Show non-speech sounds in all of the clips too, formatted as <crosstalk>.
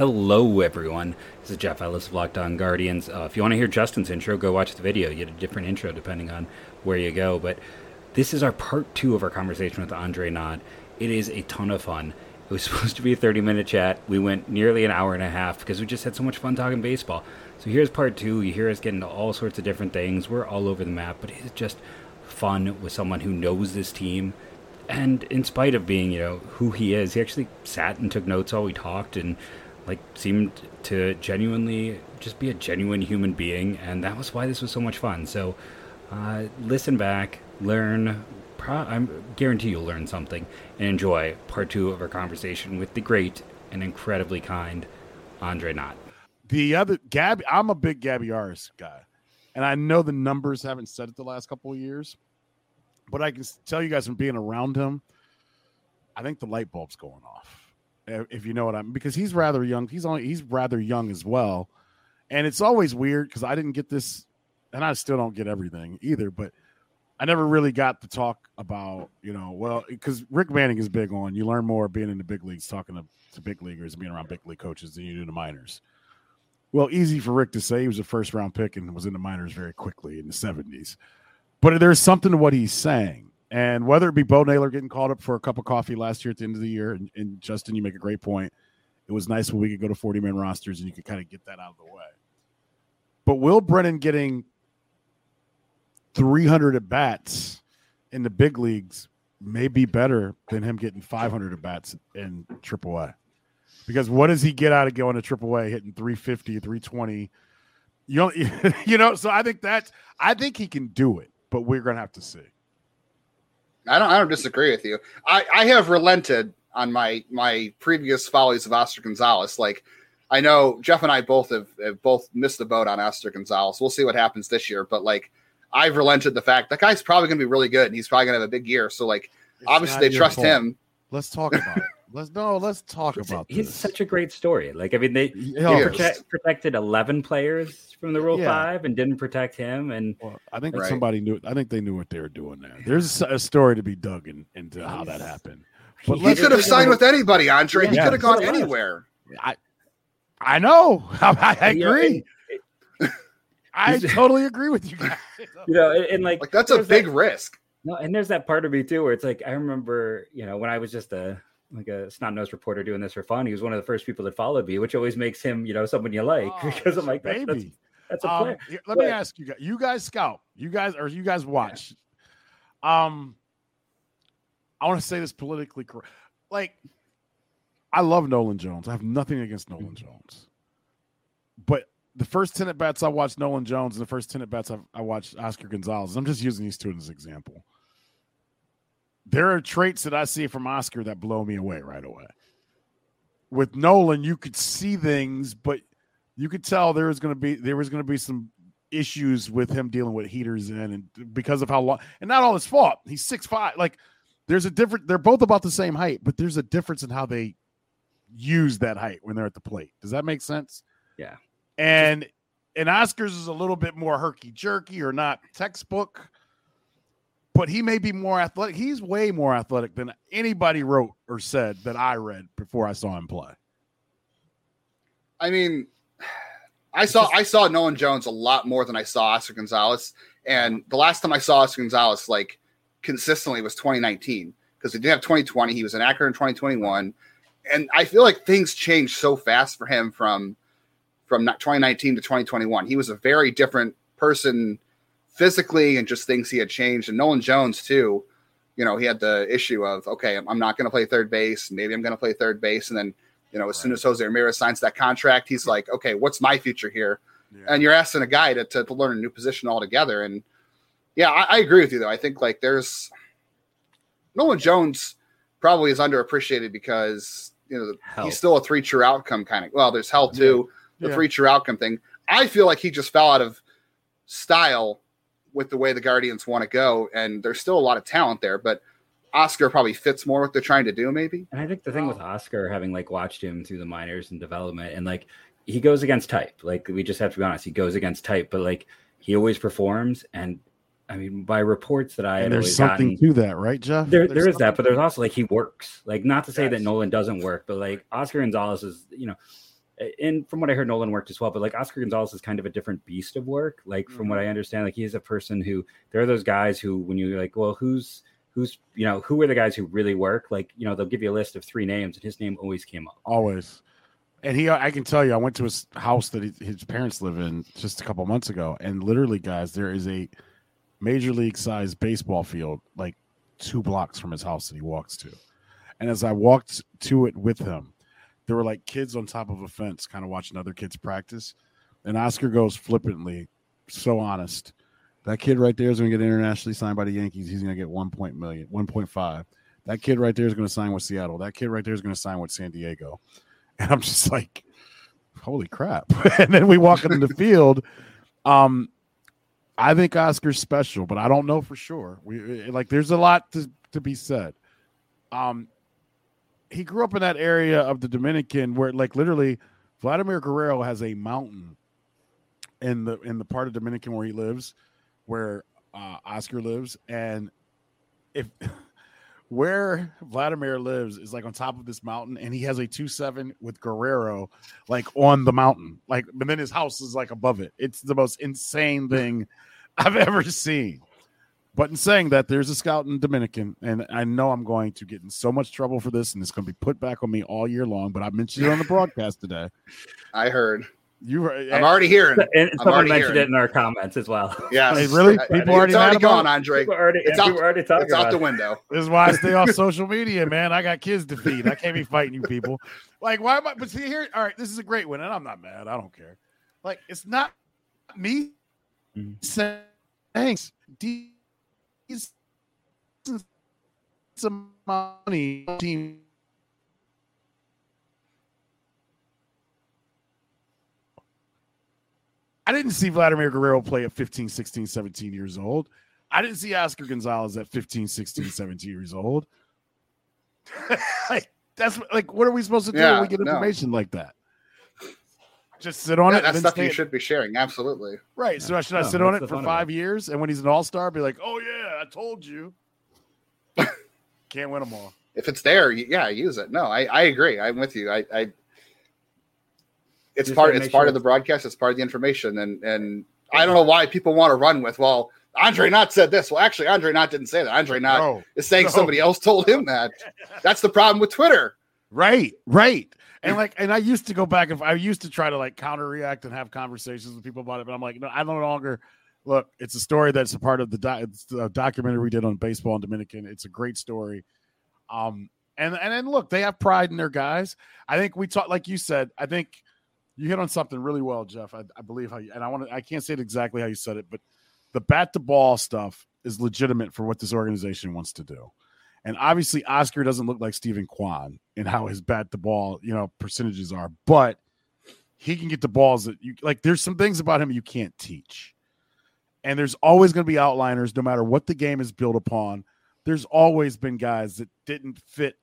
Hello, everyone. This is Jeff Ellis of Locked On Guardians. Uh, if you want to hear Justin's intro, go watch the video. You get a different intro depending on where you go. But this is our part two of our conversation with Andre Knott. It is a ton of fun. It was <laughs> supposed to be a 30 minute chat. We went nearly an hour and a half because we just had so much fun talking baseball. So here's part two. You hear us get into all sorts of different things. We're all over the map, but it's just fun with someone who knows this team. And in spite of being, you know, who he is, he actually sat and took notes while we talked and like seemed to genuinely just be a genuine human being and that was why this was so much fun. So uh, listen back learn pro- i guarantee you'll learn something and enjoy part two of our conversation with the great and incredibly kind andre knott. The other gabby i'm a big gabby Arias guy and i know the numbers haven't said it the last couple of years but i can tell you guys from being around him i think the light bulb's going off if you know what I'm because he's rather young. He's only he's rather young as well. And it's always weird because I didn't get this and I still don't get everything either, but I never really got to talk about, you know, well, because Rick Manning is big on you learn more being in the big leagues, talking to, to big leaguers, being around big league coaches than you do the minors. Well, easy for Rick to say he was a first round pick and was in the minors very quickly in the 70s. But there's something to what he's saying. And whether it be Bo Naylor getting called up for a cup of coffee last year at the end of the year, and, and Justin, you make a great point. It was nice when we could go to 40 man rosters and you could kind of get that out of the way. But Will Brennan getting 300 at bats in the big leagues may be better than him getting 500 at bats in AAA. Because what does he get out of going to AAA hitting 350, 320? You <laughs> you know, so I think that's I think he can do it, but we're gonna have to see. I don't I don't disagree with you. I, I have relented on my my previous follies of Oscar Gonzalez. Like I know Jeff and I both have, have both missed the boat on Oscar Gonzalez. We'll see what happens this year, but like I've relented the fact that guy's probably going to be really good and he's probably going to have a big year. So like it's obviously they trust fault. him. Let's talk about it. Let's no. Let's talk about. He's this. such a great story. Like I mean, they, they protect, protected eleven players from the Rule yeah. Five and didn't protect him. And well, I think right. somebody knew. I think they knew what they were doing there. There's a story to be dug in, into how that happened. But he could have signed with anybody, Andre. Yeah, he could have gone anywhere. I, I know. <laughs> I, I agree. I totally agree with you guys. <laughs> You know, and, and like, like that's a big that, risk. No, and there's that part of me too, where it's like I remember, you know, when I was just a like a snot nosed reporter doing this for fun. He was one of the first people that followed me, which always makes him, you know, someone you like <laughs> oh, because I'm like, that's, that's, that's, a um, player. Let but, me ask you guys, you guys scout, you guys, or you guys watch. Yeah. Um, I want to say this politically correct. Like, I love Nolan Jones. I have nothing against Nolan mm-hmm. Jones, but the first 10 at bats I watched Nolan Jones and the first 10 at bats I've, I watched Oscar Gonzalez. I'm just using these two as an example there are traits that I see from Oscar that blow me away right away. With Nolan, you could see things, but you could tell there was going to be there was going to be some issues with him dealing with heaters in, and because of how long, and not all his fault. He's six five. Like there's a different. They're both about the same height, but there's a difference in how they use that height when they're at the plate. Does that make sense? Yeah. And and Oscars is a little bit more herky jerky or not textbook but he may be more athletic. He's way more athletic than anybody wrote or said that I read before I saw him play. I mean, <sighs> I saw I saw Nolan Jones a lot more than I saw Oscar Gonzalez, and the last time I saw Oscar Gonzalez like consistently was 2019 because he didn't have 2020. He was an actor in 2021, and I feel like things changed so fast for him from from 2019 to 2021. He was a very different person physically and just things he had changed. And Nolan Jones too, you know, he had the issue of okay, I'm not going to play third base. Maybe I'm going to play third base, and then you know, as right. soon as Jose Ramirez signs that contract, he's like, okay, what's my future here? Yeah. And you're asking a guy to, to, to learn a new position altogether. And yeah, I, I, agree with you though. I think like there's Nolan Jones probably is underappreciated because you know he's still a three true outcome kind of. Well, there's health too, yeah. the yeah. three true outcome thing. I feel like he just fell out of style with the way the Guardians want to go, and there's still a lot of talent there, but Oscar probably fits more what they're trying to do, maybe. And I think the thing with Oscar, having like watched him through the minors and development, and like he goes against type. Like we just have to be honest, he goes against type, but like he always performs. And I mean, by reports that I and there's something gotten, to that, right, Jeff? There, there is that, but there's also like he works. Like not to say yes. that Nolan doesn't work, but like Oscar Gonzalez is, you know, and from what I heard, Nolan worked as well. But like Oscar Gonzalez is kind of a different beast of work. Like from mm-hmm. what I understand, like he's a person who there are those guys who, when you're like, well, who's who's you know who are the guys who really work? Like you know they'll give you a list of three names, and his name always came up. Always. And he, I can tell you, I went to his house that he, his parents live in just a couple months ago, and literally, guys, there is a major league sized baseball field like two blocks from his house that he walks to. And as I walked to it with him, there were like kids on top of a fence, kind of watching other kids practice. And Oscar goes flippantly, so honest. That kid right there is going to get internationally signed by the Yankees. He's going to get 1 point million, 1.5. That kid right there is going to sign with Seattle. That kid right there is going to sign with San Diego. And I'm just like, holy crap. <laughs> and then we walk into the field. Um, I think Oscar's special, but I don't know for sure. We like there's a lot to, to be said. Um, he grew up in that area of the Dominican where like literally Vladimir Guerrero has a mountain in the in the part of Dominican where he lives, where uh, Oscar lives, and if <laughs> where Vladimir lives is like on top of this mountain, and he has a two seven with Guerrero like on the mountain, like but then his house is like above it. It's the most insane thing I've ever seen. But in saying that, there's a scout in Dominican, and I know I'm going to get in so much trouble for this, and it's going to be put back on me all year long. But I mentioned it on the <laughs> broadcast today. I heard. You, I'm already hearing. And someone mentioned hearing. it in our comments as well. <laughs> Yeah, really? People already, already gone, Andre. Already, it's, out, already talking it's out the window. <laughs> This is why I stay off social media, man. I got kids to feed. I can't be fighting you people. Like, why am I? But see here, all right, this is a great one, and I'm not mad. I don't care. Like, it's not me mm-hmm. saying thanks. These some money team I didn't see Vladimir Guerrero play at 15, 16, 17 years old. I didn't see Oscar Gonzalez at 15, 16, <laughs> 17 years old. <laughs> like, that's like, what are we supposed to do yeah, when we get information no. like that? Just sit on yeah, it. That's stuff you should be sharing. Absolutely. Right. Yeah. So should I sit on it for five years? And when he's an all star, be like, oh, yeah, I told you. <laughs> Can't win them all. If it's there, yeah, use it. No, I, I agree. I'm with you. I, I it's Just part it's part sure of the broadcast. It's part of the information, and and I don't know why people want to run with well. Andre Knott said this. Well, actually, Andre Knott didn't say that. Andre Knott no, is saying no. somebody else told him that. <laughs> That's the problem with Twitter. Right, right. And like, and I used to go back and I used to try to like counter react and have conversations with people about it, but I'm like, no, I no longer look. It's a story that's a part of the, doc, the documentary we did on baseball in Dominican. It's a great story. Um, and and then look, they have pride in their guys. I think we talked, like you said. I think you hit on something really well, Jeff. I, I believe how you, and I want to. I can't say it exactly how you said it, but the bat to ball stuff is legitimate for what this organization wants to do. And obviously, Oscar doesn't look like Steven Kwan in how his bat to ball, you know, percentages are, but he can get the balls that you like. There's some things about him you can't teach. And there's always going to be outliners, no matter what the game is built upon. There's always been guys that didn't fit,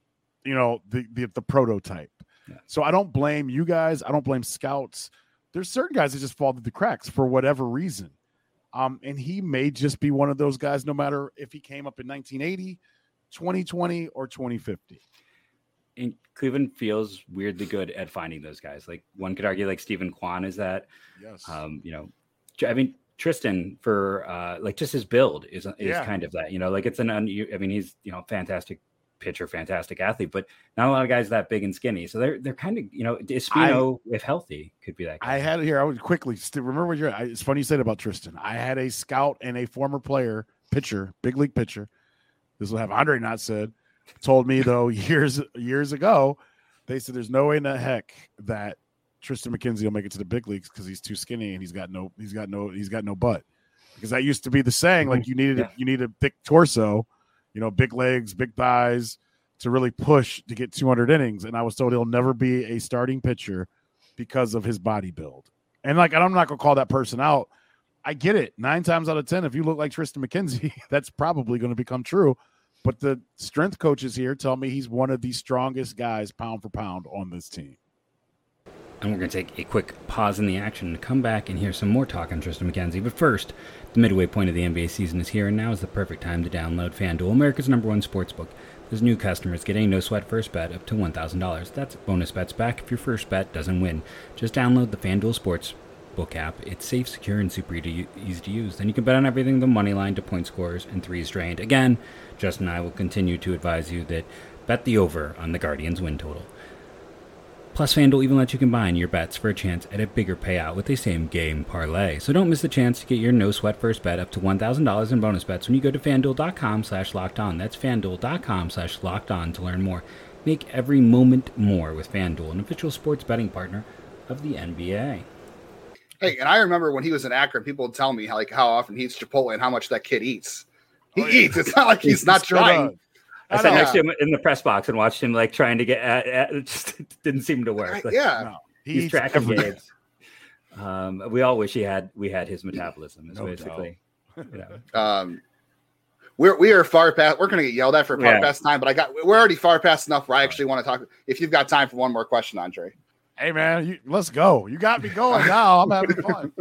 you know, the the, the prototype. Yeah. So I don't blame you guys. I don't blame scouts. There's certain guys that just fall through the cracks for whatever reason. Um, and he may just be one of those guys, no matter if he came up in 1980, 2020, or 2050. And Cleveland feels weirdly good at finding those guys. Like one could argue, like Steven Kwan is that. Yes. Um, you know, I mean, Tristan for uh, like just his build is is yeah. kind of that. You know, like it's an un. I mean, he's you know fantastic pitcher, fantastic athlete, but not a lot of guys that big and skinny. So they're they're kind of you know Espino, I, if healthy, could be that. Guy. I had it here. I would quickly remember what you're. It's funny you said about Tristan. I had a scout and a former player, pitcher, big league pitcher. This will have Andre Knott said. Told me though <laughs> years years ago, they said there's no way in the heck that Tristan McKenzie will make it to the big leagues because he's too skinny and he's got no he's got no he's got no butt. Because that used to be the saying, like mm-hmm. you needed yeah. you need a thick torso, you know, big legs, big thighs to really push to get 200 innings. And I was told he'll never be a starting pitcher because of his body build. And like, I'm not gonna call that person out. I get it. Nine times out of ten, if you look like Tristan McKenzie, <laughs> that's probably going to become true. But the strength coaches here tell me he's one of the strongest guys pound for pound on this team. And we're going to take a quick pause in the action to come back and hear some more talk on Tristan McKenzie. But first, the midway point of the NBA season is here, and now is the perfect time to download FanDuel, America's number one sportsbook. As new customers get a no sweat first bet up to $1,000. That's bonus bets back if your first bet doesn't win. Just download the FanDuel Sports book app. It's safe, secure, and super easy to use. Then you can bet on everything the money line to point scores and threes drained. Again, Justin and I will continue to advise you that bet the over on the Guardians win total. Plus, FanDuel even lets you combine your bets for a chance at a bigger payout with a same game parlay. So don't miss the chance to get your no sweat first bet up to $1,000 in bonus bets when you go to fanduel.com slash locked on. That's fanduel.com slash locked on to learn more. Make every moment more with FanDuel, an official sports betting partner of the NBA. Hey, and I remember when he was in Akron, people would tell me how, like how often he eats Chipotle and how much that kid eats. He Oh, yeah. eats. It's not like he's, not trying. I I sat next to him in the press box and watched him like trying to get at, at it just <laughs> didn't seem to work. Like, yeah. No, he he's eats tracking everything. games. Um, we all wish he had we had his metabolism. Is No basically, you know. Um, we're we are far past. We're going to get yelled at for far Yeah. past time, but I got we're already far past enough where I actually want to talk. If you've got time for one more question, Andre. Hey man, you, let's go. You got me going now. I'm having <laughs> fun.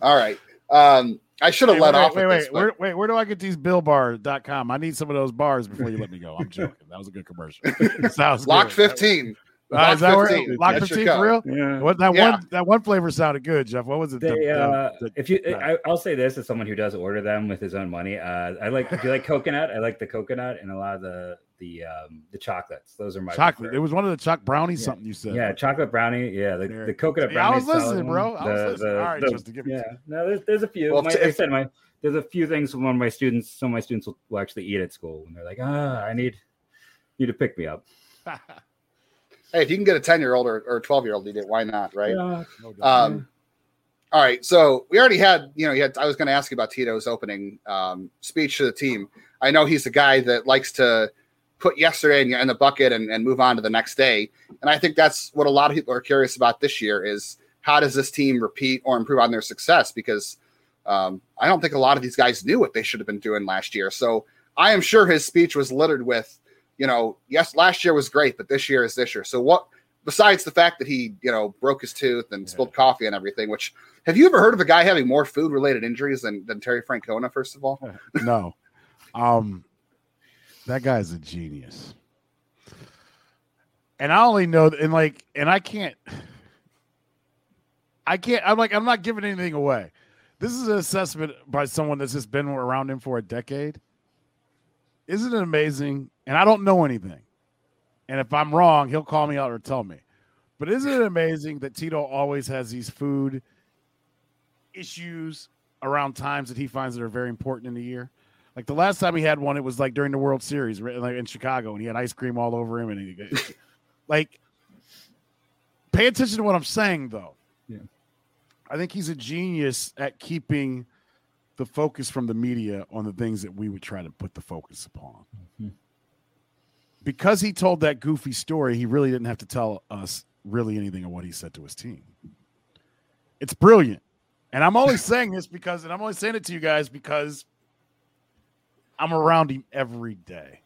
All right. Um, I should have Hey, let wait, off. Wait, wait, this, where, wait. Where do I get these builtbar.com? I need some of those bars before you let me go. I'm joking. That was a good commercial. <laughs> Sounds Lock good. fifteen. Uh, is that where Lock That's 15 for real? Yeah. What that Yeah. one that one flavor sounded good, Jeff. What was it? They, the- uh, the- if you, yeah. I, I'll say this as someone who does order them with his own money. Uh, I like if you like <laughs> coconut, I like the coconut and a lot of the the um, the chocolates. Those are my chocolate. preferred. It was one of the choc brownies. Yeah. Something you said. Yeah, chocolate brownie. Yeah, the, There. the coconut See, I brownie. was is a solid listening, bro. I was The- listening. the- All right, the- Justin, give me yeah, no, there's, there's a few. Well, my, t- like I said my there's a few things from one of my students, some of my students will, will actually eat at school, and they're like, ah, I need you to pick me up. <laughs> Hey, if you can get a ten year old or, or twelve year old, eat it. Why not? Right. Yeah. Um, all right. So we already had, you know, you had, I was going to ask you about Tito's opening um, speech to the team. I know he's a guy that likes to put yesterday in, in the bucket and, and move on to the next day. And I think that's what a lot of people are curious about this year is how does this team repeat or improve on their success? Because um, I don't think a lot of these guys knew what they should have been doing last year. So I am sure his speech was littered with, you know, yes, last year was great, but this year is this year. So what, besides the fact that he, you know, broke his tooth and spilled coffee and everything, which have you ever heard of a guy having more food related injuries than, than Terry Francona, first of all? <laughs> no. Um, that guy's a genius. And I only know, and like, and I can't, I can't, I'm like, I'm not giving anything away. This is an assessment by someone that's just been around him for a decade. Isn't it amazing? And I don't know anything. And if I'm wrong, he'll call me out or tell me. But isn't it amazing that Tito always has these food issues around times that he finds that are very important in the year? Like the last time he had one, it was like during the World Series, like in Chicago, and he had ice cream all over him. And he, <laughs> like, pay attention to what I'm saying, though. Yeah. I think he's a genius at keeping the focus from the media on the things that we would try to put the focus upon. Mhm. Because he told that goofy story, he really didn't have to tell us really anything of what he said to his team. It's brilliant. And I'm only <laughs> saying this because, and I'm only saying it to you guys because I'm around him every day.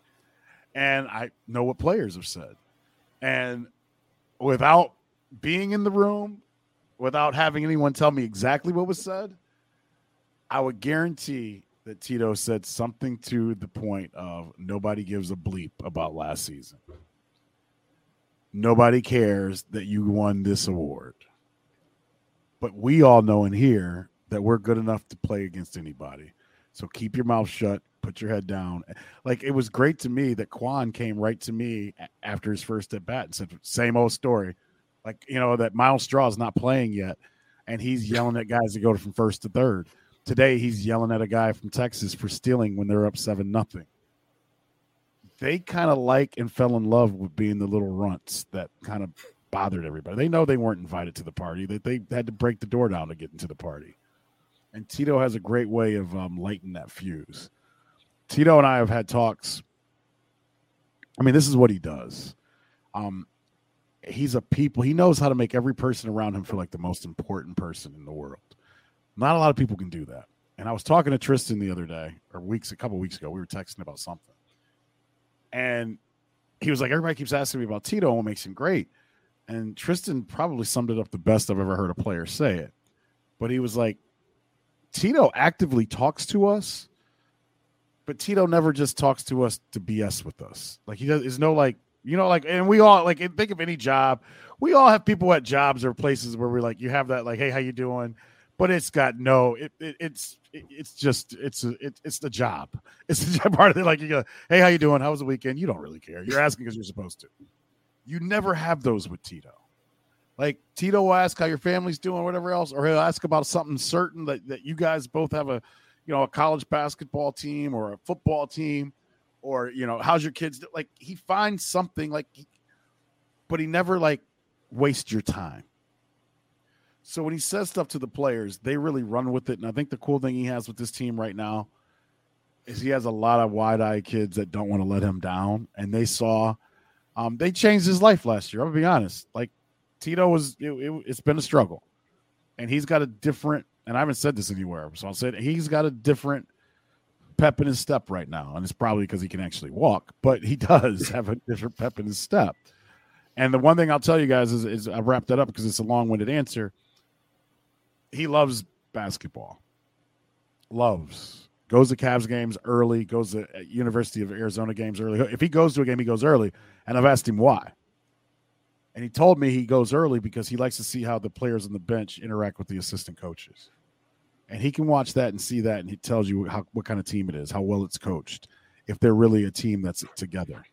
And I know what players have said. And without being in the room, without having anyone tell me exactly what was said, I would guarantee that Tito said something to the point of nobody gives a bleep about last season. Nobody cares that you won this award. But we all know in here that we're good enough to play against anybody. So keep your mouth shut, put your head down. Like it was great to me that Kwan came right to me after his first at bat and said, same old story. Like, you know, that Myles Straw is not playing yet. And he's yelling at guys to go from first to third. Today he's yelling at a guy from Texas for stealing when they're up seven nothing. They kind of like and fell in love with being the little runts that kind of bothered everybody. They know they weren't invited to the party. That they, had to break the door down to get into the party. And Tito has a great way of um, lighting that fuse. Tito and I have had talks. I mean, this is what he does. Um, he's a people. He knows how to make every person around him feel like the most important person in the world. Not a lot of people can do that. And I was talking to Tristan the other day, or weeks, a couple weeks ago. We were texting about something, and he was like, "Everybody keeps asking me about Tito and what makes him great." And Tristan probably summed it up the best I've ever heard a player say it. But he was like, Tito actively talks to us, but Tito never just talks to us to BS with us. Like he does is no like you know like and we all like think of any job. We all have people at jobs or places where we're like you have that like hey how you doing, but it's got no it, it it's it, it's just it's a, it, it's the job. <laughs> It's the part of it. Like you go hey how you doing how was the weekend you don't really care you're asking because you're supposed to. You never have those with Tito. Like Tito will ask how your family's doing, whatever else, or he'll ask about something certain that, that you guys both have a you know, a college basketball team or a football team, or you know, how's your kids? Like he finds something like, but he never like waste your time. So when he says stuff to the players, they really run with it. And I think the cool thing he has with this team right now is he has a lot of wide-eyed kids that don't want to let him down, and they saw. Um, they changed his life last year. I'll be honest. Like Tito was, it, it, it's been a struggle, and he's got a different and I haven't said this anywhere, so I'll say it. He's got a different pep in his step right now, and it's probably because he can actually walk, but he <laughs> does have a different pep in his step. And the one thing I'll tell you guys is, is I wrapped that up because it's a long-winded answer. He loves basketball. Loves goes to Cavs games early. Goes to uh, University of Arizona games early. If he goes to a game, he goes early. And I've asked him why. And he told me he goes early because he likes to see how the players on the bench interact with the assistant coaches and he can watch that and see that, and he tells you how, what kind of team it is, how well it's coached, if they're really a team that's together.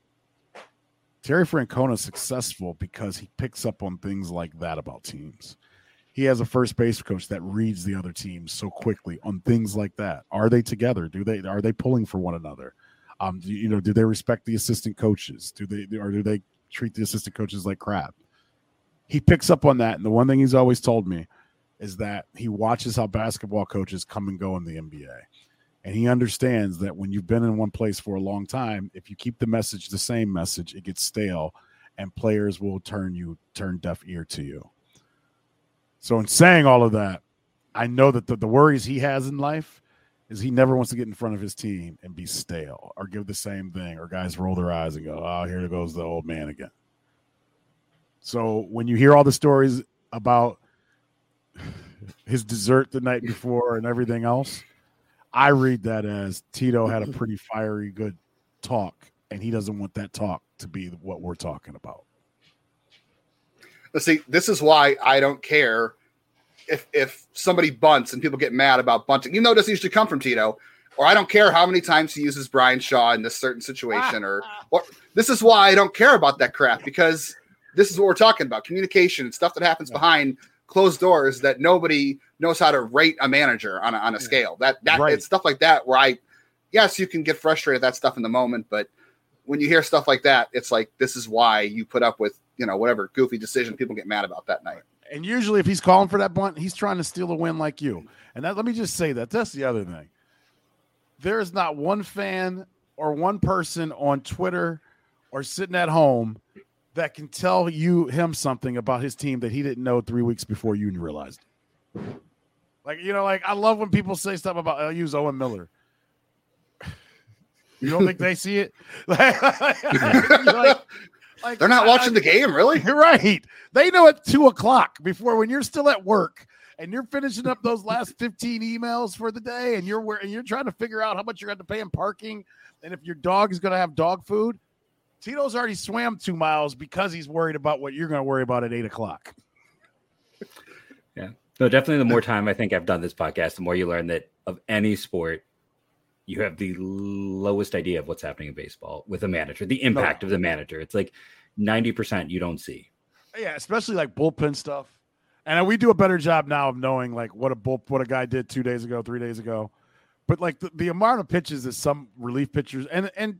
Terry Francona is successful because he picks up on things like that about teams. He has a first base coach that reads the other teams so quickly on things like that. Are they together? Do they are they pulling for one another? Um, do, you know, do they respect the assistant coaches? Do they or do they treat the assistant coaches like crap? He picks up on that, and the one thing he's always told me is that he watches how basketball coaches come and go in the NBA. And he understands that when you've been in one place for a long time, if you keep the message the same message, it gets stale and players will turn you turn deaf ear to you. So in saying all of that, I know that the, the worries he has in life is he never wants to get in front of his team and be stale or give the same thing or guys roll their eyes and go, "Oh, here goes the old man again." So when you hear all the stories about his dessert the night before and everything else. I read that as Tito had a pretty fiery good talk, and he doesn't want that talk to be what we're talking about. Let's see. This is why I don't care if if somebody bunts and people get mad about bunting, even though it doesn't usually come from Tito. Or I don't care how many times he uses Bryan Shaw in this certain situation, or <laughs> or this is why I don't care about that crap because this is what we're talking about: communication and stuff that happens behind closed doors that nobody knows how to rate a manager on a, on a scale. That that right. it's stuff like that where I, yes, you can get frustrated at that stuff in the moment, but when you hear stuff like that, it's like this is why you put up with you know whatever goofy decision people get mad about that night. And usually, if he's calling for that bunt, he's trying to steal a win like you. And that, let me just say that that's the other thing. There is not one fan or one person on Twitter or sitting at home that can tell you him something about his team that he didn't know three weeks before you realized. Like you know, like I love when people say stuff about I'll use Owen Miller. You don't think they see it? <laughs> like, <laughs> like, They're not watching I, the game, really. You're right. They know at two o'clock before when you're still at work and you're finishing up those last <laughs> 15 emails for the day and you're where and you're trying to figure out how much you're going to pay in parking and if your dog is going to have dog food Tito's already swam two miles because he's worried about what you're going to worry about at eight o'clock. Yeah. No, definitely the more time I think I've done this podcast, the more you learn that of any sport, you have the lowest idea of what's happening in baseball with a manager, the impact no. of the manager. It's like 90% you don't see. Yeah, especially like bullpen stuff. And we do a better job now of knowing like what a bull, what a guy did two days ago, three days ago. But like the, the amount of pitches that some relief pitchers and and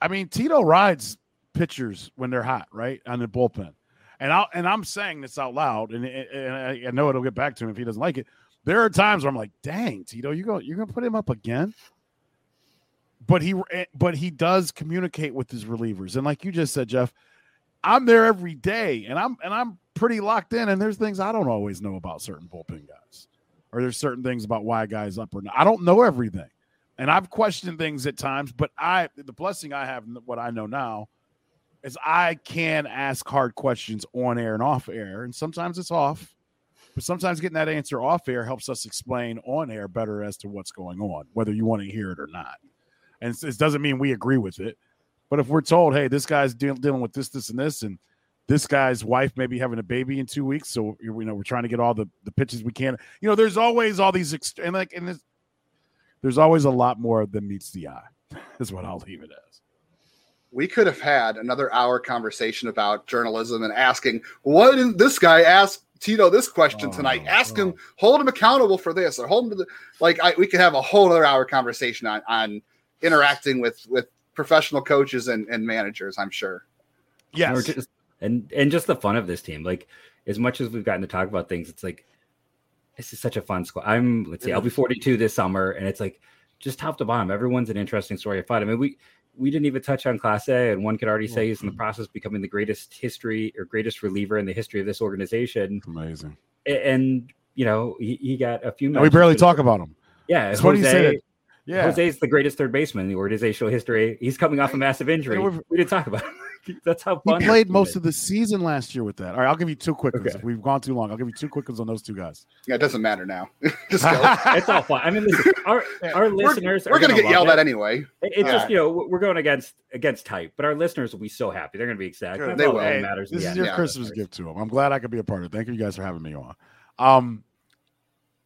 I mean, Tito rides pitchers when they're hot, right on the bullpen, and I and I'm saying this out loud, and, and I know it'll get back to him if he doesn't like it. There are times where I'm like, "Dang, Tito, you go, you're gonna put him up again." But he, eh, but he does communicate with his relievers, and like you just said, Jeff, I'm there every day, and I'm and I'm pretty locked in. And there's things I don't always know about certain bullpen guys, or there's certain things about why a guy's up or not. I don't know everything and I've questioned things at times, but I the blessing I have what I know now is I can ask hard questions on air and off air, and sometimes it's off, but sometimes getting that answer off air helps us explain on air better as to what's going on, whether you want to hear it or not. and it doesn't mean we agree with it. But if we're told, hey, this guy's deal, dealing with this, this, and this, and this guy's wife may be having a baby in two weeks, so you know we're trying to get all the the pitches we can. You know, there's always all these ext- and like and this, there's always a lot more than meets the eye. <laughs> Is what I'll leave it as. we could have had another hour conversation about journalism and asking what didn't this guy ask Tito this question oh, tonight? Oh, Ask him, hold him accountable for this, or hold him to the like. I, we could have a whole other hour conversation on on interacting with with professional coaches and, and managers. I'm sure. Or Yes, just, and and just the fun of this team. Like as much as we've gotten to talk about things, it's like this is such a fun squad. I'm let's see, I'll be 42 this summer, and it's like just top to bottom, everyone's an interesting story of fun. I mean, we we didn't even touch on Clase, and one could already say he's in the mm-hmm. process of becoming the greatest history or greatest reliever in the history of this organization. amazing. And you know, he, he got a few. We barely talk about him. Yeah, That's what he Jose- said. Yeah, Jose's the greatest third baseman in the organizational history. He's coming off a massive injury. We didn't talk about it. <laughs> That's how he fun this played most of the season last year with that. All right, I'll give you two quick ones. Okay. We've gone too long, I'll give you two quick ones on those two guys. Yeah, it doesn't matter now. <laughs> Just go. <laughs> It's all fun. I mean, listen, our our listeners We're are gonna get yelled it. at anyway. It- It's Yeah. just you know we're going against against type, but our listeners will be so happy. They're going to be ecstatic. Good. That's They will. Hey, matters. in This the is end. your Yeah. Christmas gift to them. I'm glad I could be a part of it. Thank you guys for having me on. Um,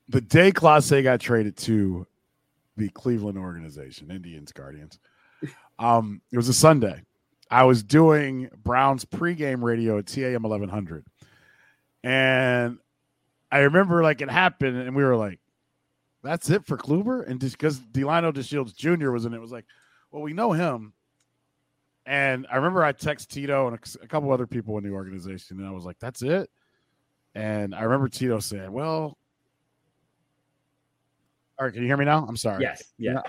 the day Clase got traded to the Cleveland organization, Indians Guardians, um, it was a Sunday. I was doing Browns pregame radio at TAM 1100, and I remember like it happened, and we were like, "That's it for Kluber," and just because Delino DeShields Jr. was in it, it was like, "Well, we know him." And I remember I text Tito and a, a couple other people in the organization, and I was like, "That's it." And I remember Tito saying, "Well, all right, can you hear me now? I'm sorry. Yes. Yeah.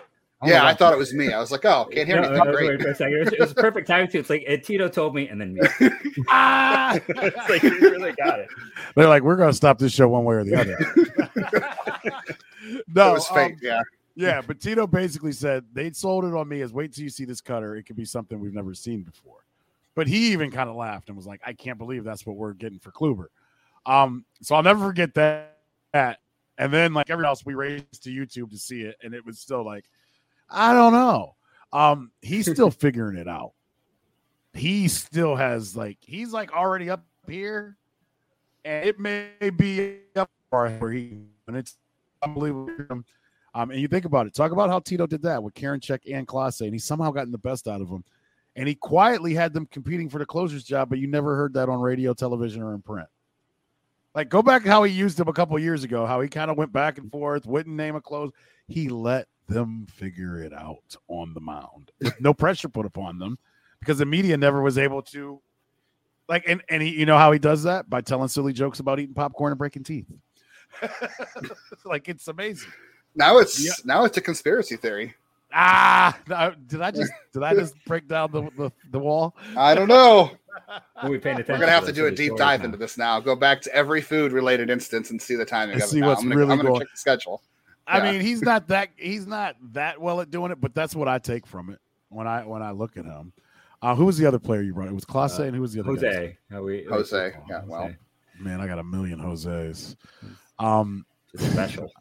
Oh, Yeah, I thought it was me. I was like, oh, can't hear No, anything. no, Great. wait for a second. It was, it was perfect time too. It's like and Tito told me, and then me. <laughs> Ah! <laughs> it's like you really got it. They're like, we're going to stop this show one way or the other. <laughs> no, it was fake. um, yeah. yeah, but Tito basically said they sold it on me as wait till you see this cutter. It could be something we've never seen before. But he even kind of laughed and was like, I can't believe that's what we're getting for Kluber. Um, so I'll never forget that. that. And then, like everyone else, we raced to YouTube to see it, and it was still like, I don't know. Um, he's still <laughs> figuring it out. He still has like he's like already up here, and it may be up where he and it's unbelievable. Um, and you think about it. Talk about how Tito did that with Karinchak and Clase, and he somehow gotten the best out of them. And he quietly had them competing for the closer's job, but you never heard that on radio, television, or in print. Like go back how he used them a couple years ago, how he kind of went back and forth, wouldn't name a close. He let them figure it out on the mound with no pressure put upon them because the media never was able to like and, and he you know how he does that by telling silly jokes about eating popcorn and breaking teeth <laughs> like it's amazing Now it's Yeah. now it's a conspiracy theory. ah did i just <laughs> did i just break down the the, the wall I don't know. We're paying attention. We're gonna have to those do a deep dive now. into this now. Go back to every food related instance and see the timing And of see it. Now. what's I'm gonna, really I'm gonna going- check the schedule. I Yeah. mean he's not that he's not that well at doing it but that's what i take from it when i when i look at him uh who was the other player you brought it was Clase Uh, and who was the other? Jose. How we, Jose, oh, yeah, well. man i got a million jose's um Just special.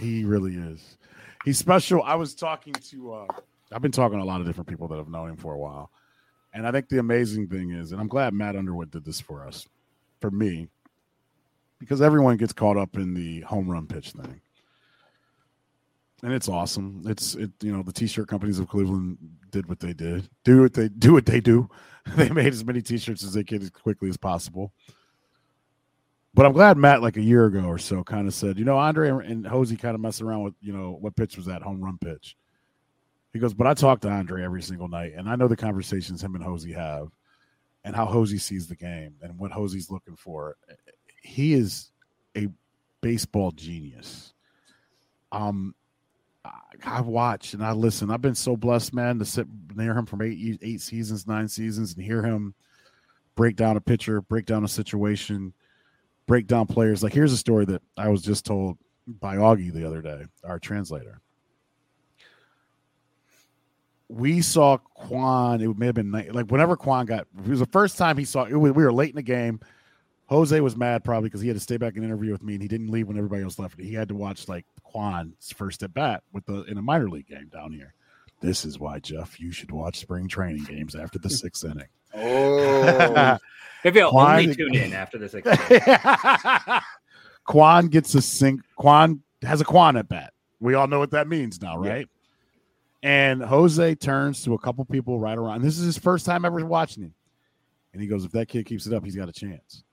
He really is. He's special. I was talking to uh I've been talking to a lot of different people that have known him for a while. And I think the amazing thing is, and I'm glad Matt Underwood did this for us, for me, because everyone gets caught up in the home run pitch thing. And it's awesome. It's it, you know, the t-shirt companies of Cleveland did what they did. Do what they do what they do. <laughs> They made as many t-shirts as they could as quickly as possible. But I'm glad Matt, like a year ago or so, kind of said, you know, Andre and, Hosey kind of mess around with, you know, what pitch was that home run pitch. He goes, but I talk to Andre every single night, and I know the conversations him and Hosey have, and how Hosey sees the game and what Hosey's looking for. He is a baseball genius. Um, I, I watch and I listen. I've been so blessed, man, to sit near him from eight eight seasons, nine seasons, and hear him break down a pitcher, break down a situation break down players. Like here's a story that I was just told by Augie the other day, our translator. We saw Kwan. It may have been like whenever Kwan got. It was the first time he saw. It was, we were late in the game. Jose was mad probably because he had to stay back and interview with me, and he didn't leave when everybody else left. He had to watch like Kwan's first at bat with the in a minor league game down here. This is why, Jeff, you should watch spring training games after the sixth inning. <laughs> Oh, Maybe I'll Why only tune in after the this. <laughs> Kwan gets a sink. Kwan has a Kwan at bat. We all know what that means now, Yeah. right? And Jose turns to a couple people right around. This is his first time ever watching him. And he goes, If that kid keeps it up, he's got a chance.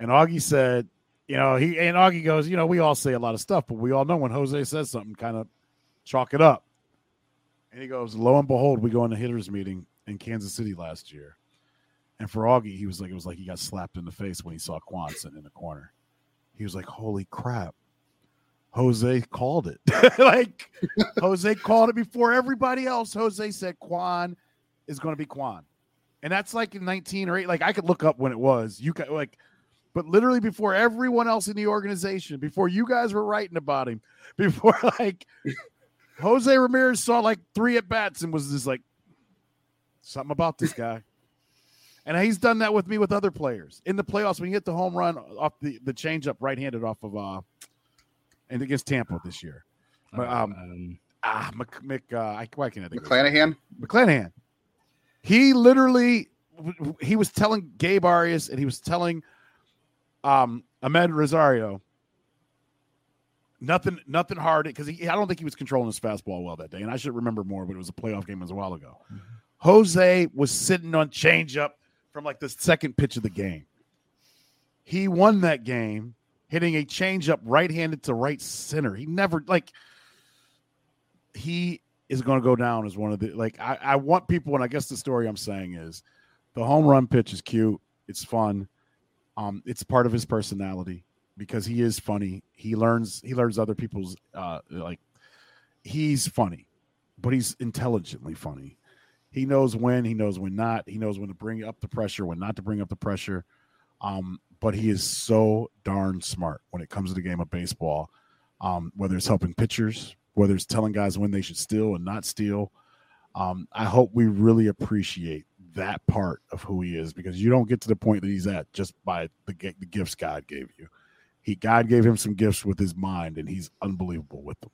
And Augie said, You know, he and Augie goes, You know, we all say a lot of stuff, but we all know when Jose says something, kind of chalk it up. And he goes, Lo and behold, we go in a hitters meeting in Kansas City last year. And for Augie, he was like, It was like he got slapped in the face when he saw Kwan in the corner. He was like, Holy crap. Jose called it. <laughs> like Jose called it before everybody else. Jose said Kwan is going to be Kwan. And that's like in 19 or 8. Like I could look up when it was. You could like, but literally before everyone else in the organization, before you guys were writing about him, <laughs> before like <laughs> Jose Ramirez saw like three at bats and was just like something about this guy. And he's done that with me with other players in the playoffs. When he hit the home run off the the changeup right handed off of uh and against Tampa this year. But, um, um, Ah, Mc, Mc uh, I, why can't I think of his McClanahan. McClanahan. He literally he was telling Gabe Arias and he was telling um Amed Rosario nothing nothing hard because I don't think he was controlling his fastball well that day. And I should remember more, but it was a playoff game was a while ago. Jose was sitting on changeup from like the second pitch of the game. He won that game hitting a changeup right-handed to right center. He never like he is going to go down as one of the like I, I want people and I guess the story I'm saying is the home run pitch is cute. It's fun. Um, it's part of his personality because he is funny. He learns he learns other people's uh like he's funny, but he's intelligently funny. He knows when, he knows when not. He knows when to bring up the pressure, when not to bring up the pressure. Um, but he is so darn smart when it comes to the game of baseball. Um, whether it's helping pitchers, whether it's telling guys when they should steal and not steal. Um, I hope we really appreciate that part of who he is because you don't get to the point that he's at just by the, the gifts God gave you. He God gave him some gifts with his mind, and he's unbelievable with them.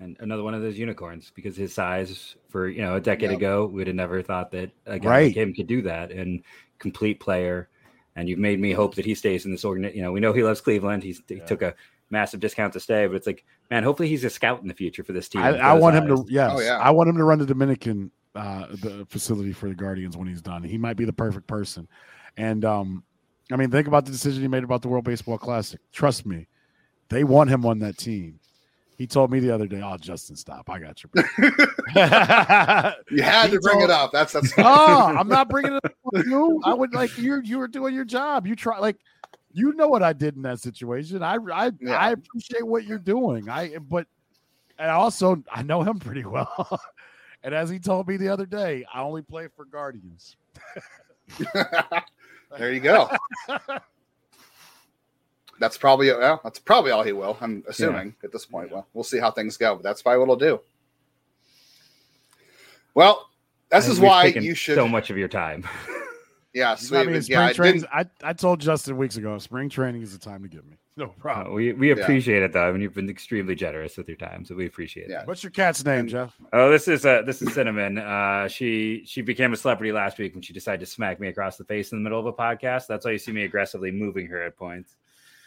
and another one of those unicorns because his size for you know a decade Yep. ago we'd have never thought that a guy Right. like him could do that and complete player and you've made me hope that he stays in this organ you know we know he loves cleveland He's, he Yeah. took a massive discount to stay but it's like man hopefully he's a scout in the future for this team I, I those want him to yes, Oh, yeah. I want him to run the Dominican uh, the facility for the Guardians when he's done. He might be the perfect person. And um, I mean, think about the decision he made about the World Baseball Classic. Trust me, they want him on that team. He told me the other day, "Oh, Justin, stop! I got you." bro." <laughs> You had to bring told- it up. That's that's. <laughs> oh, I'm not bringing it up with you. I would like you. You were doing your job. You try like you know what I did in that situation. I I Yeah. I appreciate what you're doing. I but and also I know him pretty well. <laughs> and as he told me the other day, I only play for Guardians. <laughs> there you go. That's probably well, that's probably all he will. I'm assuming at this point. Well, we'll see how things go, but that's probably what he'll do. Well, this And is why you should. so much of your time Yeah, I mean, spring yeah, I training. didn't, I, I told Justin weeks ago, spring training is the time to get me. <laughs> No problem. we, we Yeah. appreciate it though I mean, you've been extremely generous with your time so we appreciate Yeah. it What's your cat's name, Jeff? Oh, this is uh this is Cinnamon. Uh she she became a celebrity last week when she decided to smack me across the face in the middle of a podcast. That's why you see me aggressively moving her at points.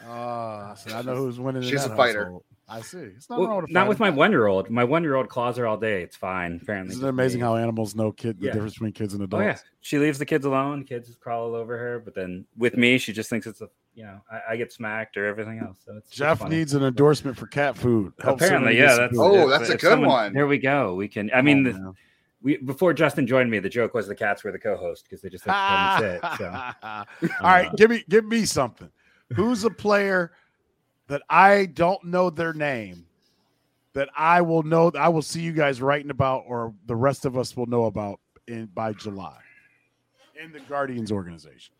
Uh, so I know who's winning. She's that a fighter. household. I see. It's not, Well, wrong with not with my one year old. My one year old claws her all day. It's fine. Apparently, Isn't it amazing me. how animals know kid the Yeah. difference between kids and Oh adults? yeah, she leaves the kids alone. Kids crawl all over her. But then with me, she just thinks it's a you know I, I get smacked or everything else. So it's it's Jeff funny. needs an endorsement for cat food. Helps Apparently, yeah. That's. Oh, if- that's a if good one. There we go. We can. I mean, on the, we before Justin joined me, the joke was the cats were the co-host because they just had to come and sit. So. <laughs> All right, Uh, give me give me something. Who's a player that I don't know their name that I will know I will see you guys writing about or the rest of us will know about in by July in the Guardians organization.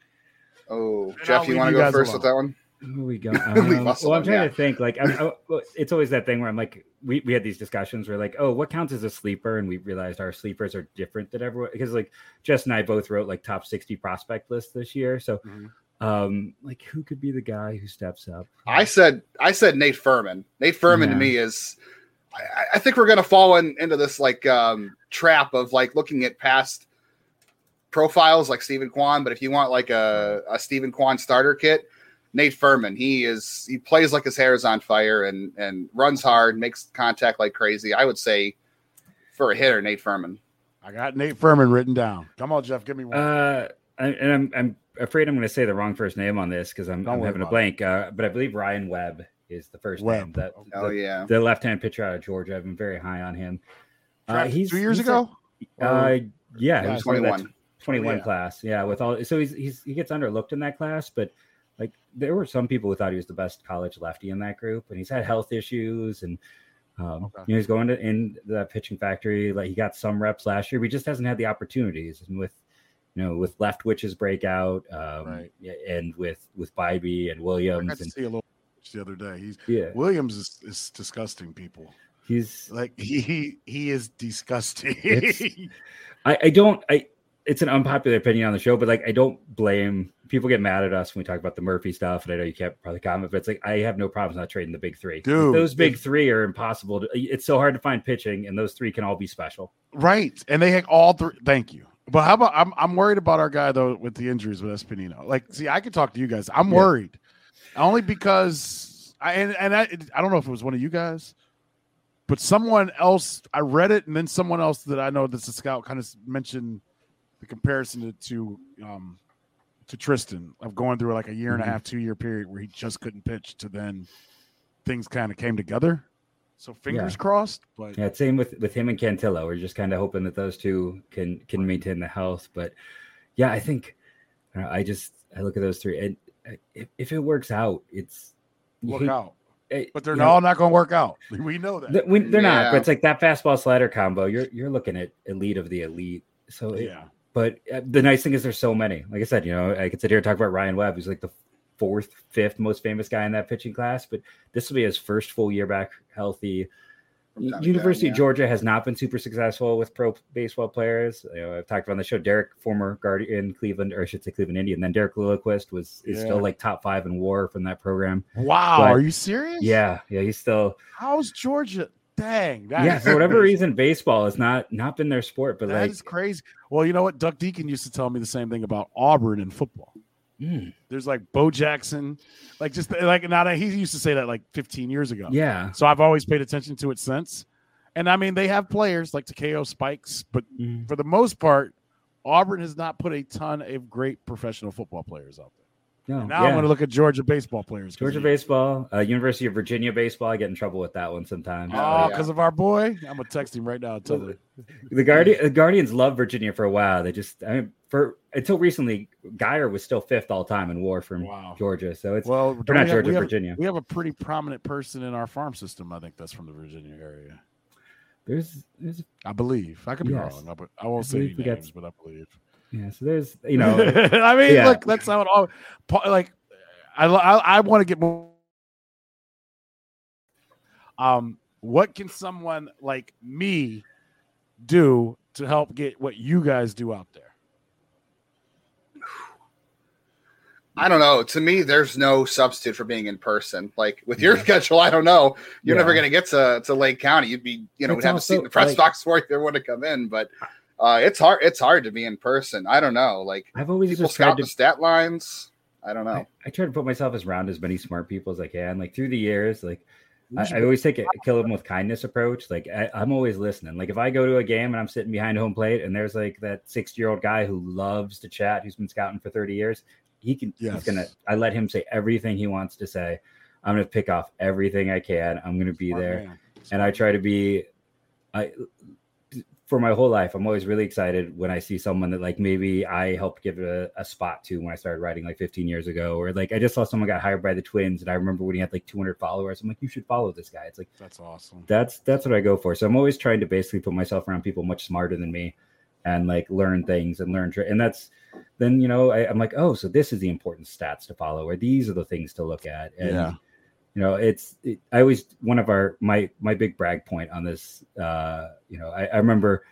Oh, I'll Jeff, you want to go first alone. with that one? Who we go? <laughs> Leave Um, us well, I'm trying yeah. to think. Like, I'm, I, it's always that thing where I'm like, we, we had these discussions where like, oh, what counts as a sleeper, and we realized our sleepers are different than everyone because like Jess and I both wrote like top 60 prospect lists this year. So, Mhm. um, like, who could be the guy who steps up? I said I said Nate Furman. Nate Furman Yeah. to me is I, I think we're gonna fall in, into this like um, trap of like looking at past profiles like Steven Kwan, but if you want like a, a Steven Kwan starter kit, Nate Furman, he is he plays like his hair is on fire and and runs hard, makes contact like crazy. I would say for a hitter, Nate Furman. I got Nate Furman written down. Come on, Jeff, give me one. Uh, I, and I'm I'm afraid I'm going to say the wrong first name on this because I'm, I'm having a blank. Uh, but I believe Ryan Webb is the first Webb. name. That Oh the, yeah, the left-hand pitcher out of Georgia. I've been very high on him. Uh, he's two years he's ago. A, uh, yeah, he Yeah, was one of that 21. 21 Yeah. class. Yeah, with all so he's he's he gets underlooked in that class, but like there were some people who thought he was the best college lefty in that group, and he's had health issues and. Um, Okay. You know, he's going to in the pitching factory. Like he got some reps last year, but he just hasn't had the opportunities. And with, you know, with Left Witch's breakout, um, Right. and with with Bibee and I Williams, got to and see a little the other day. He's yeah, Williams is, is disgusting. People he's like he he, he is disgusting. <laughs> I, I don't I it's an unpopular opinion on the show, but like I don't blame people get mad at us when we talk about the Murphy stuff, and I know you can't probably comment, but it's like I have no problems not trading the big three. Dude, those big three are impossible. To, it's so hard to find pitching, and those three can all be special. right, and they had all three. Thank you. But how about I'm I'm worried about our guy though with the injuries with Espino. Like, see, I could talk to you guys. I'm Yeah. worried only because I and, and I I don't know if it was one of you guys, but someone else I read it, and then someone else that I know that's a scout kind of mentioned the comparison to, to um to Triston of going through like a year and a Mhm. half, two year period where he just couldn't pitch to then things kind of came together. So fingers crossed, but Yeah, same with with him and Cantillo. We're just kind of hoping that those two can can maintain the health. But yeah, I think I, know, I just I look at those three, and uh, if, if it works out, it's you look hate- out. eh, But they're you know, all not going to work out. <laughs> We know that. Th- we- they're not, but it's like that fastball slider combo. You're you're looking at elite of the elite. So it- yeah. But uh, the nice thing is there's so many. Like I said, you know, I could sit here and talk about Ryan Webb, who's like the fourth, fifth most famous guy in that pitching class. But this will be his first full year back healthy. From time to University of. Georgia has not been super successful with pro baseball players. You know, I've talked about on the show. Derek, former guard in Cleveland, or I should say Cleveland Indian. Then Derek Lilliquist was is Yeah. still like top five in WAR from that program. Wow. But- are you serious? Yeah, yeah, he's still How's Georgia? Dang. that yeah. For whatever reason, baseball has not not been their sport. But That like, is crazy. Well, you know what? Duck Deacon used to tell me the same thing about Auburn in football. mm, There's like Bo Jackson, like just like not. He used to say that like 15 years ago. yeah, So I've always paid attention to it since. And I mean, they have players like Takeo Spikes, but Mm. for the most part, Auburn has not put a ton of great professional football players out there. No, now yeah. I'm going to look at Georgia baseball players. Georgia baseball, uh, University of Virginia baseball. I get in trouble with that one sometimes. Oh, Oh, yeah. because of our boy. I'm gonna text him right now. Tell him. <laughs> The Guardian, the Guardians love Virginia for a while. They just, I mean, for until recently, Geyer was still fifth all time in WAR from Wow. Georgia. So it's Well, or don't we have- Georgia, we have, Virginia. We have a pretty prominent person in our farm system. I think that's from the Virginia area. There's, there's, I believe. I could be Yes. wrong. I, but I won't I say we got- names, but I believe. Yeah. So there's, you <laughs> know, I mean, yeah. look, that's how it all. pa- Like, I I, I want to get more. Um, what can someone like me do to help get what you guys do out there? I don't know. To me, there's no substitute for being in person. Like with your schedule, I don't know. You're Yeah. never going to get to, to Lake County. You'd be, you know, It's we'd have a seat in the press like- box for you if you want to come in. But uh, it's hard. It's hard to be in person. I don't know. Like I've always people just tried to the stat lines. I don't know. I, I try to put myself as around as many smart people as I can. Like through the years, like I, I always take a kill them with kindness approach. Like I, I'm always listening. Like if I go to a game and I'm sitting behind home plate and there's like that 60 year old guy who loves to chat, who's been scouting for 30 years, he can. Yes. He's gonna. I let him say everything he wants to say. I'm gonna pick off everything I can. I'm gonna be Smart there and I try to be I for my whole life I'm always really excited when I see someone that like maybe I helped give a, a spot to when I started writing like 15 years ago or like I just saw someone got hired by the twins and I remember when he had like 200 followers I'm like you should follow this guy it's like That's awesome. that's that's what I go for so I'm always trying to basically put myself around people much smarter than me and like learn things and learn tra- and that's then you know I, I'm like oh so this is the important stats to follow or these are the things to look at and Yeah. You know it's it, i always one of our my my big brag point on this uh you know i, I remember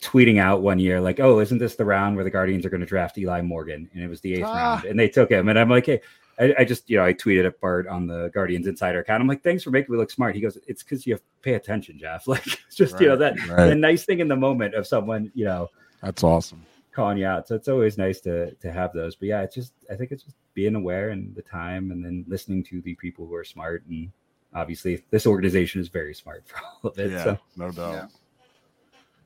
tweeting out one year like oh isn't this the round where the guardians are going to draft eli morgan and it was the eighth Ah. round and they took him and i'm like hey I, I, just, you know, I tweeted at Bart on the Guardians Insider account. I'm like, thanks for making me look smart. He goes, it's because you pay attention, Jeff. <laughs> Like, it's just, right, you know, that right. the nice thing in the moment of someone, you know, that's awesome calling you out. So it's always nice to to have those. But yeah, it's just, I think it's just being aware and the time, and then listening to the people who are smart. And obviously, this organization is very smart for all of it. Yeah, so. no doubt. Yeah.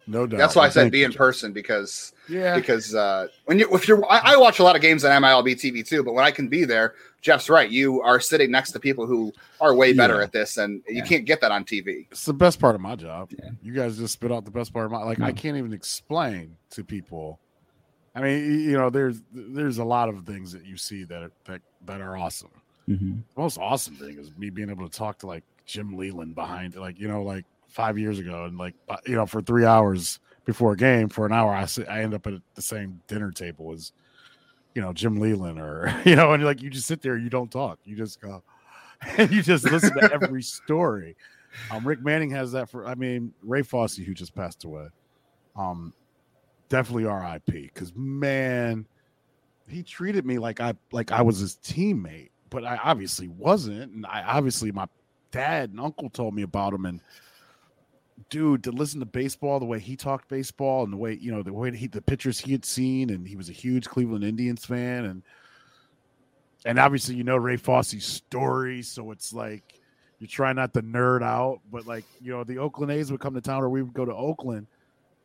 No doubt. That's why I said be in person because yeah, because uh, when you if you're I, I, watch a lot of games on MILB TV too, but when I can be there, Jeff's right. You are sitting next to people who are way better yeah. at this, and you can't get that on TV. It's the best part of my job. Yeah. You guys just spit out the best part of my like. Mm-hmm. I can't even explain to people. I mean, you know, there's there's a lot of things that you see that are, that that are awesome. Mm-hmm. The most awesome thing is me being able to talk to like Jim Leyland behind, like you know, like five years ago, and like uh, you know, for three hours before a game, for an hour, I sit, I end up at the same dinner table as you know Jim Leyland, or <laughs> you know, and like you just sit there, you don't talk, you just go, <laughs> and you just listen to every story. Um, Rick Manning has that for. I mean, Ray Fosse, who just passed away, um, definitely R.I.P. Because man, he treated me like I like I was his teammate, but I obviously wasn't, and I obviously my dad and uncle told me about him, and dude, to listen to baseball the way he talked baseball and the way you know the way he the pictures he had seen, and he was a huge Cleveland Indians fan, and and obviously you know Ray Fosse's story, so it's like you try not to nerd out, but like you know the Oakland A's would come to town, or we would go to Oakland,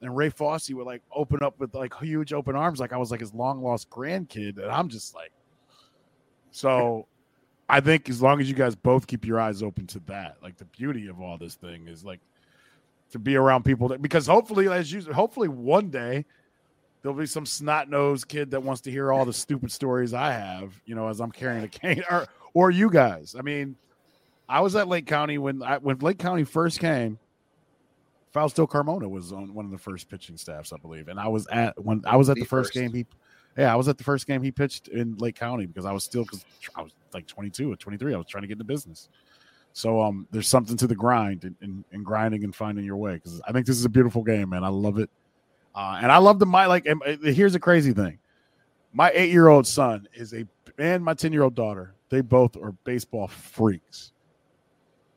and Ray Fosse would like open up with like huge open arms, like I was like his long lost grandkid, and I'm just like, so. I think as long as you guys both keep your eyes open to that, like the beauty of all this thing is like to be around people that because hopefully, as you hopefully one day there'll be some snot nosed kid that wants to hear all the stupid stories I have, you know, as I'm carrying a cane, or or you guys. I mean, I was at Lake County when I when Lake County first came. Fausto Carmona was on one of the first pitching staffs, I believe, and I was at when I was at the, the first, first game he. Yeah, I was at the first game he pitched in Lake County because I was still because I was like 22 or 23. I was trying to get into business. So um, there's something to the grind and, and, and grinding and finding your way because I think this is a beautiful game, man. I love it, uh, and I love the my like. Here's a crazy thing: my eight year old son is a and my ten year old daughter. They both are baseball freaks.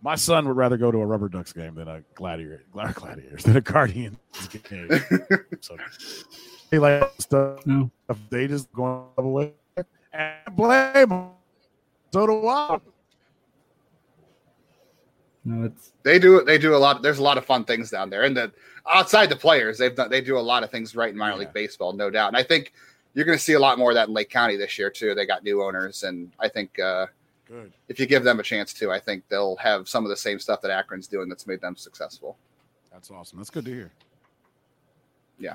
My son would rather go to a Rubber Ducks game than a Gladiator, Gladiators than a Guardians game. <laughs> so he likes stuff. No. They just go away and blame them. So do I. No, it's they do they do a lot. There's a lot of fun things down there, and the outside the players, they've done they do a lot of things right in minor yeah. league baseball, no doubt. And I think you're going to see a lot more of that in Lake County this year too. They got new owners, and I think uh, Good. if you give them a chance too, I think they'll have some of the same stuff that Akron's doing that's made them successful. That's awesome. That's good to hear. Yeah.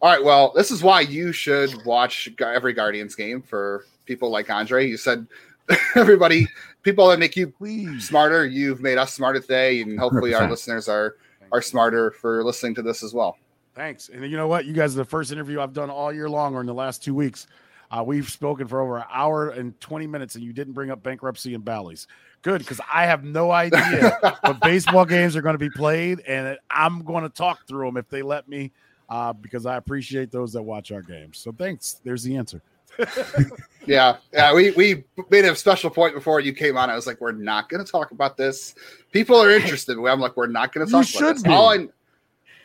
All right. Well, this is why you should watch every Guardians game for people like Andre. You said <laughs> everybody, people that make you Please. smarter. You've made us smarter today, and hopefully 100%. our listeners are are smarter for listening to this as well. Thanks. And you know what? You guys are the first interview I've done all year long or in the last two weeks. Uh, we've spoken for over an hour and 20 minutes, and you didn't bring up bankruptcy and Bally's. Good, because I have no idea <laughs> but baseball games are going to be played, and I'm going to talk through them if they let me, uh, because I appreciate those that watch our games. So thanks. There's the answer. <laughs> yeah, yeah. We we made a special point before you came on. I was like, we're not going to talk about this. People are <laughs> interested. I'm like, we're not going to talk you about this. Be. All I,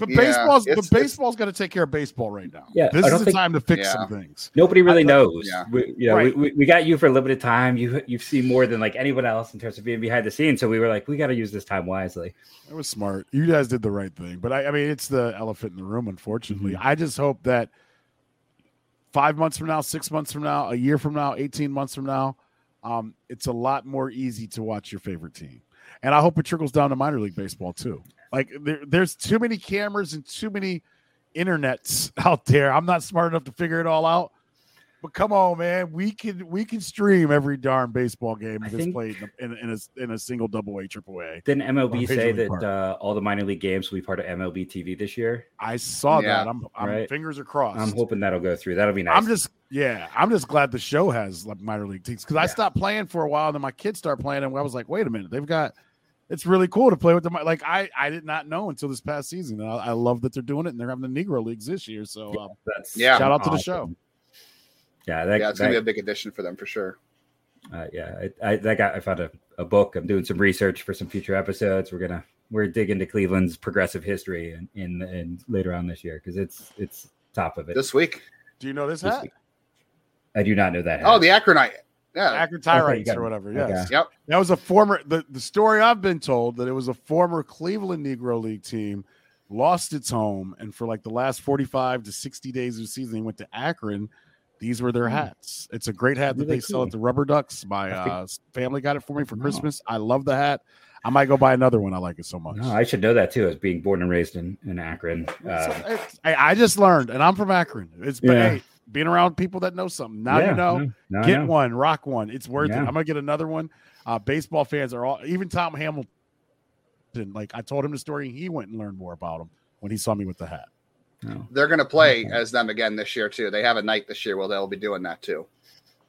but yeah, baseball's but baseball's going to take care of baseball right now. Yeah, this is the think, time to fix yeah. some things. Nobody really knows. Yeah, we, you know, right. we, we, got you for a limited time. You you've seen more than like anyone else in terms of being behind the scenes. So we were like, we got to use this time wisely. That was smart. You guys did the right thing. But I, I mean, it's the elephant in the room. Unfortunately, mm-hmm. I just hope that five months from now, six months from now, a year from now, 18 months from now, um, it's a lot more easy to watch your favorite team. And I hope it trickles down to minor league baseball too. Like there, there's too many cameras and too many internets <laughs> out there. I'm not smart enough to figure it all out. But come on, man, we can we can stream every darn baseball game that's played in, in, a in a single double A triple A. Didn't MLB say that uh, all the minor league games will be part of MLB TV this year? I saw yeah. that. I'm, I'm right. fingers are crossed. I'm hoping that'll go through. That'll be nice. I'm just yeah, I'm just glad the show has like minor league teams because yeah. I stopped playing for a while, and then my kids start playing, and I was like, wait a minute, they've got. It's really cool to play with them. Like I, I did not know until this past season. I, I love that they're doing it, and they're having the Negro leagues this year. So um, yeah, shout out to the show. Yeah, that, yeah, it's that, gonna be a big addition for them for sure. uh, yeah, I, I that got I found a, a book. I'm doing some research for some future episodes. We're gonna we're dig into Cleveland's progressive history in in, in later on this year because it's it's top of it this week. Do you know this this hat? week. I do not know that. Oh, the Akronite. Yeah. Akron Okay, you Tyrites got or it. whatever. Okay. Yes. Yep. That was a former the, the story I've been told that it was a former Cleveland Negro League team lost its home and for like the last 45 to 60 days of the season they went to Akron. These were their hats. It's a great hat that Hmm. They sell at the Rubber Ducks. My uh, family got it for me for Wow. Christmas. I love the hat. I might go buy another one. I like it so much. No, I should know that too, as being born and raised in, in Akron. Uh, it's- I, I just learned, and I'm from Akron. It's but Yeah. hey, being around people that know something. Now yeah, you know. no, no, get know. one, rock one. It's worth it. I'm gonna get another one. Uh, baseball fans are all even Tom Hamilton. Like I told him the story, and he went and learned more about him when he saw me with the hat. No. They're going to play Okay. as them again this year too. They have a night this year where they'll be doing that too.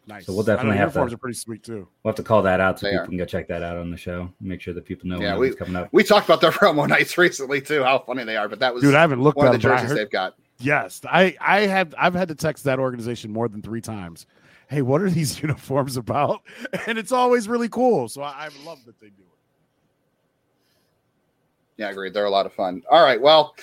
Nice. So we'll definitely have uniforms to- are pretty sweet too. We'll have to call that out so They people are. can go check that out on the show. Make sure that people know Yeah, when we- coming up. We talked about their <laughs> promo nights recently too, how funny they are. But that was Dude, I haven't looked one of at the them. but I jerseys heard- they've got. Yes, I I have I've had to text that organization more than three times. Hey, what are these <laughs> uniforms about? <laughs> And it's always really cool. So I, I love that they do it. Yeah, agreed. They're a lot of fun. All right, well,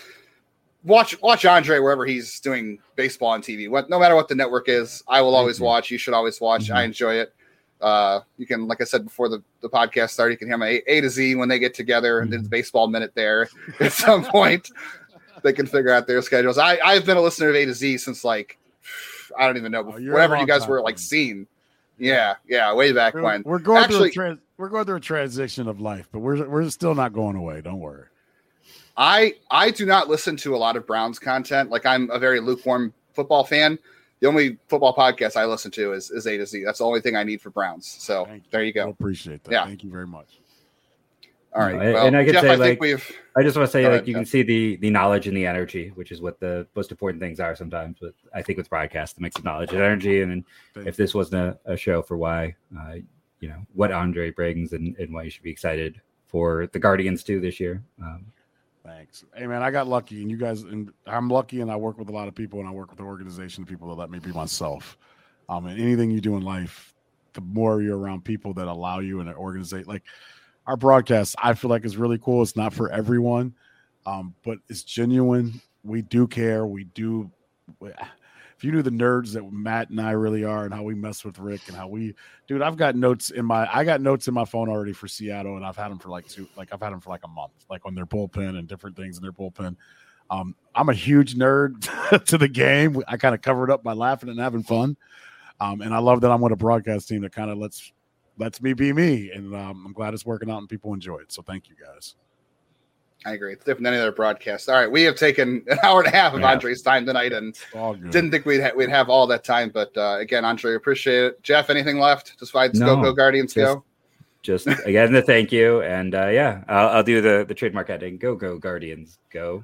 watch watch Andre wherever he's doing baseball on TV. What no matter what the network is, I will always watch. You should always watch. I Mhm. enjoy it. Uh, you can, like I said before the, the podcast started, you can hear my A, A to Z when they get together and Mhm. it's baseball minute there <laughs> at some point. They can figure out their schedules. I, I've been a listener of A to Z since like I don't even know Oh, whenever you guys were like seen. Yeah, yeah, way back We're, when. we're going Actually- through a trans, we're going through a transition of life, but we're we're still not going away. Don't worry. I I do not listen to a lot of Browns content. Like I'm a very lukewarm football fan. The only football podcast I listen to is, is A to Z. That's the only thing I need for Browns. So you. there you I go. appreciate that. Yeah. Thank you very much. All right. And- Well, and I could Jeff, say, I think like- we've I just want to say, Go like, ahead, you can see the the knowledge and the energy, which is what the most important things are sometimes. But I think with broadcast, the mix of knowledge and energy, and Thank if this wasn't a, a show for why, uh, you know, what Andre brings and, and why you should be excited for the Guardians too this year. Um, Thanks. Hey man, I got lucky, and you guys, and I'm lucky, and I work with a lot of people, and I work with an organization of people that let me be myself. Um, and anything you do in life, the more you're around people that allow you and organize, like our broadcast, I feel like is really cool. It's not for everyone, um, but it's genuine. We do care. We do. If you knew the nerds that Matt and I really are, and how we mess with Rick, and how we, dude, I've got notes in my, I got notes in my phone already for Seattle, and I've had them for like two, like I've had them for like a month, like on their bullpen and different things in their bullpen. Um, I'm a huge nerd <laughs> to the game. I kind of cover it up by laughing and having fun. Um, and I love that I'm with a broadcast team that kind of lets lets me be me, and um, I'm glad it's working out and people enjoy it. So thank you guys. I agree. It's different than any other broadcast. All right, we have taken <laughs> an hour and a half of Yeah. Andre's time tonight, and didn't think we'd ha- we'd have all that time. But uh, again, Andre, appreciate it. Jeff, anything left? Just fight No, go go Guardians just- go. just again, the thank you, and uh, yeah, I'll, I'll do the the trademark ending. Go go Guardians, go.